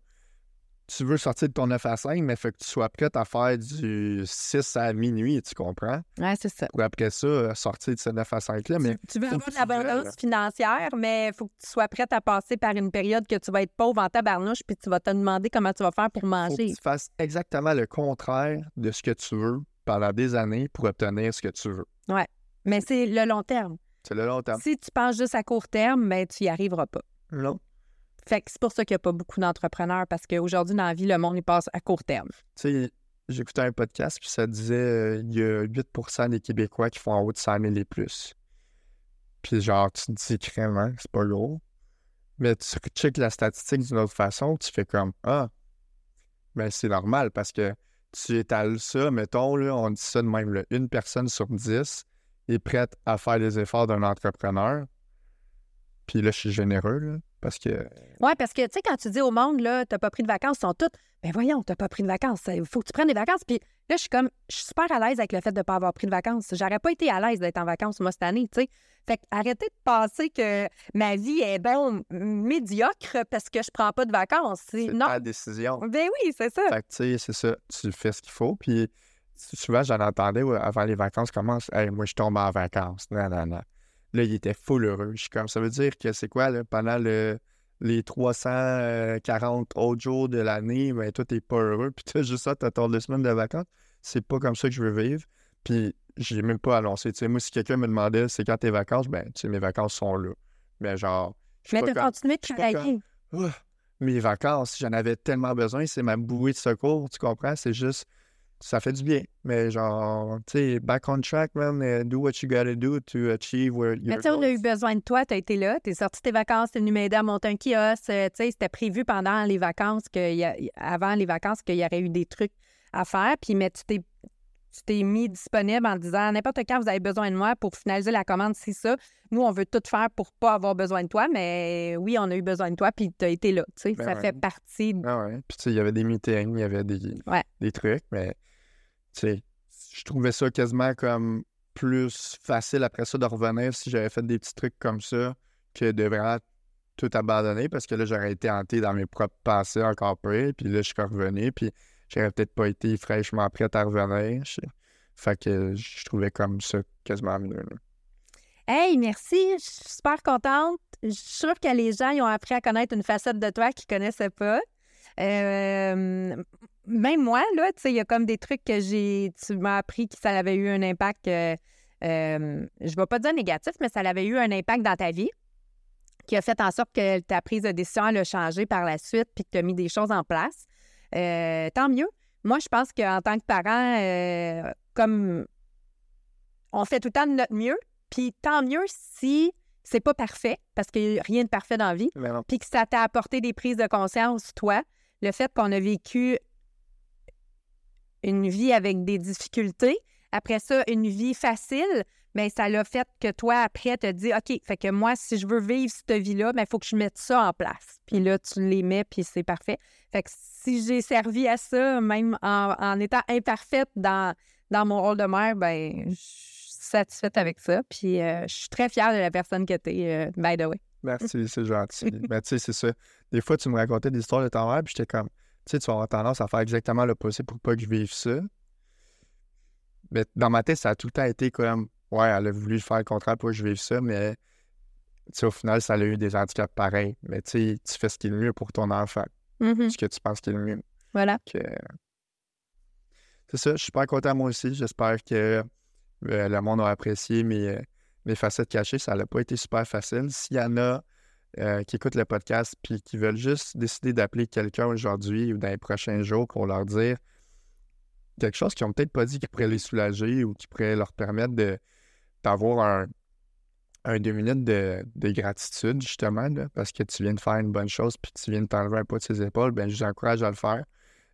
Tu veux sortir de ton 9 à 5, mais il faut que tu sois prête à faire du 6 à minuit, tu comprends? Ouais, c'est ça. Pour après ça, sortir de ce 9 à 5-là. Mais Tu veux avoir de l'abondance financière, mais il faut que tu sois prête à passer par une période que tu vas être pauvre en tabarnouche, puis tu vas te demander comment tu vas faire pour faut que manger. tu fasses exactement le contraire de ce que tu veux pendant des années pour obtenir ce que tu veux. Mais c'est le long terme. C'est le long terme. Si tu penses juste à court terme, ben, tu y arriveras pas. Non. Fait que c'est pour ça qu'il n'y a pas beaucoup d'entrepreneurs, parce qu'aujourd'hui, dans la vie, le monde, il passe à court terme. Tu sais, j'écoutais un podcast, puis ça disait euh, il y a 8% des Québécois qui font en haut de 100 000 et plus. Puis genre, tu te dis crème, c'est pas gros. Mais tu checkes la statistique d'une autre façon, tu fais comme Ah, ben c'est normal parce que tu étales ça, mettons, là, on dit ça de même, là, une personne sur 10 est prête à faire les efforts d'un entrepreneur. Puis là, je suis généreux, là, parce que Oui, parce que, tu sais, quand tu dis au monde, là, t'as pas pris de vacances, ils sont tous, ben voyons, t'as pas pris de vacances, il faut que tu prennes des vacances. Puis là, je suis comme, je suis super à l'aise avec le fait de ne pas avoir pris de vacances. J'aurais pas été à l'aise d'être en vacances, moi, cette année, tu sais. Fait que arrêtez de penser que ma vie est, bon, médiocre parce que je prends pas de vacances. C'est- ta décision. Ben oui, c'est ça. Fait que, tu sais, c'est ça. Tu fais ce qu'il faut. Puis, souvent, j'en entendais ouais, avant les vacances commencent. Hey, moi, je tombe en vacances. Non, non, non. Là, il était full heureux. Je suis comme, ça veut dire que c'est quoi, là, pendant le, les 340 autres jours de l'année, ben, toi, t'es pas heureux. Puis, t'as juste ça, t'as ton deux semaines de vacances. C'est pas comme ça que je veux vivre. Puis, j'ai même pas annoncé. Tu sais, moi, si quelqu'un me demandait c'est quand tes vacances, ben, tu sais, mes vacances sont là. Mais genre, Mais de suis pas travailler. Mes vacances, j'en avais tellement besoin, c'est ma bouée de secours, tu comprends? C'est juste, ça fait du bien. Mais genre, tu sais, back on track, man, uh, do what you gotta do to achieve where Mais your tu sais, on a eu besoin de toi, tu as été là, tu es sorti tes vacances, tu es venu m'aider à monter un kiosque. euh, Tu sais, c'était prévu pendant les vacances, que y a- avant les vacances, qu'il y aurait eu des trucs à faire. Puis, mais tu t'es tu t'es mis disponible en disant n'importe quand vous avez besoin de moi pour finaliser la commande, c'est ça. Nous, on veut tout faire pour pas avoir besoin de toi, mais oui, on a eu besoin de toi, puis tu as été là. Tu sais, Ben ça ouais. fait partie. de- Ah ouais. Puis, tu sais, il y avait des meetings, il y avait des, Ouais. des trucs, mais, je trouvais ça quasiment comme plus facile après ça de revenir si j'avais fait des petits trucs comme ça que de vraiment tout abandonner parce que là, j'aurais été hanté dans mes propres pensées encore plus. Puis là, je suis revenu, puis j'aurais peut-être pas été fraîchement prête à revenir. Je- Fait que je trouvais comme ça quasiment mieux. Hey, merci. Je suis super contente. Je suis sûre que les gens ils ont appris à connaître une facette de toi qu'ils connaissaient pas. Euh, même moi, là, tu sais, il y a comme des trucs que j'ai. Tu m'as appris que ça avait eu un impact. euh, euh, je vais pas dire négatif, mais ça avait eu un impact dans ta vie qui a fait en sorte que ta prise de décision elle a changé par la suite puis que tu as mis des choses en place. Euh, tant mieux. Moi, je pense qu'en tant que parent, comme on fait tout le temps de notre mieux, puis tant mieux si c'est pas parfait, parce qu'il n'y a rien de parfait dans la vie, puis que ça t'a apporté des prises de conscience, toi, le fait qu'on a vécu une vie avec des difficultés, après ça, une vie facile, bien, ça l'a fait que toi, après, te dis, OK, fait que moi, si je veux vivre cette vie-là, il faut que je mette ça en place. Puis là, tu les mets, puis c'est parfait. Fait que si j'ai servi à ça, même en, en étant imparfaite dans, mon rôle de mère, ben je suis satisfaite avec ça. Puis euh, je suis très fière de la personne que tu es, by the way. Merci, c'est gentil. Mais [LAUGHS] tu sais, c'est ça. Des fois, tu me racontais des histoires de ta mère, puis j'étais comme, tu sais, tu vas avoir tendance à faire exactement l'opposé pour pas que je vive ça. Mais dans ma tête, ça a tout le temps été comme, ouais, elle a voulu faire le contraire pour que je vive ça, mais tu sais, au final, ça a eu des handicaps pareils. Mais tu sais, tu fais ce qui est le mieux pour ton enfant, Mhm. ce que tu penses qui est le mieux. Voilà. C'est ça, je suis super content moi aussi. J'espère que euh, le monde a apprécié mes, euh, mes facettes cachées. Ça n'a pas été super facile. S'il y en a euh, qui écoutent le podcast puis qui veulent juste décider d'appeler quelqu'un aujourd'hui ou dans les prochains jours pour leur dire quelque chose qu'ils n'ont peut-être pas dit qui pourrait les soulager ou qui pourrait leur permettre d'avoir un, un deux minutes de, de gratitude, justement, là, parce que tu viens de faire une bonne chose puis tu viens de t'enlever un poids de ses épaules, ben je vous encourage à le faire.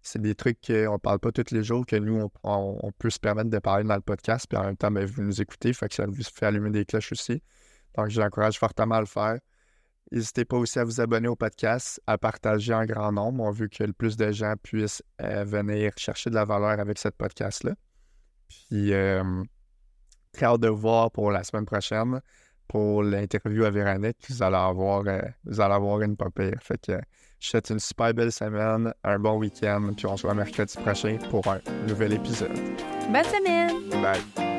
C'est des trucs qu'on ne parle pas tous les jours, que nous, on, peut se permettre de parler dans le podcast, puis en même temps, ben, vous nous écoutez, fait que ça vous fait allumer des cloches aussi. Donc, je vous encourage fortement à le faire. N'hésitez pas aussi à vous abonner au podcast, à partager en grand nombre. On veut que le plus de gens puissent euh, venir chercher de la valeur avec ce podcast-là. Puis, euh, très hâte de vous voir pour la semaine prochaine, pour l'interview à Véronique. Vous allez avoir, euh, vous allez avoir une pas pire. Fait que je vous souhaite une super belle semaine, un bon week-end, puis on se voit mercredi prochain pour un nouvel épisode. Bonne semaine! Bye!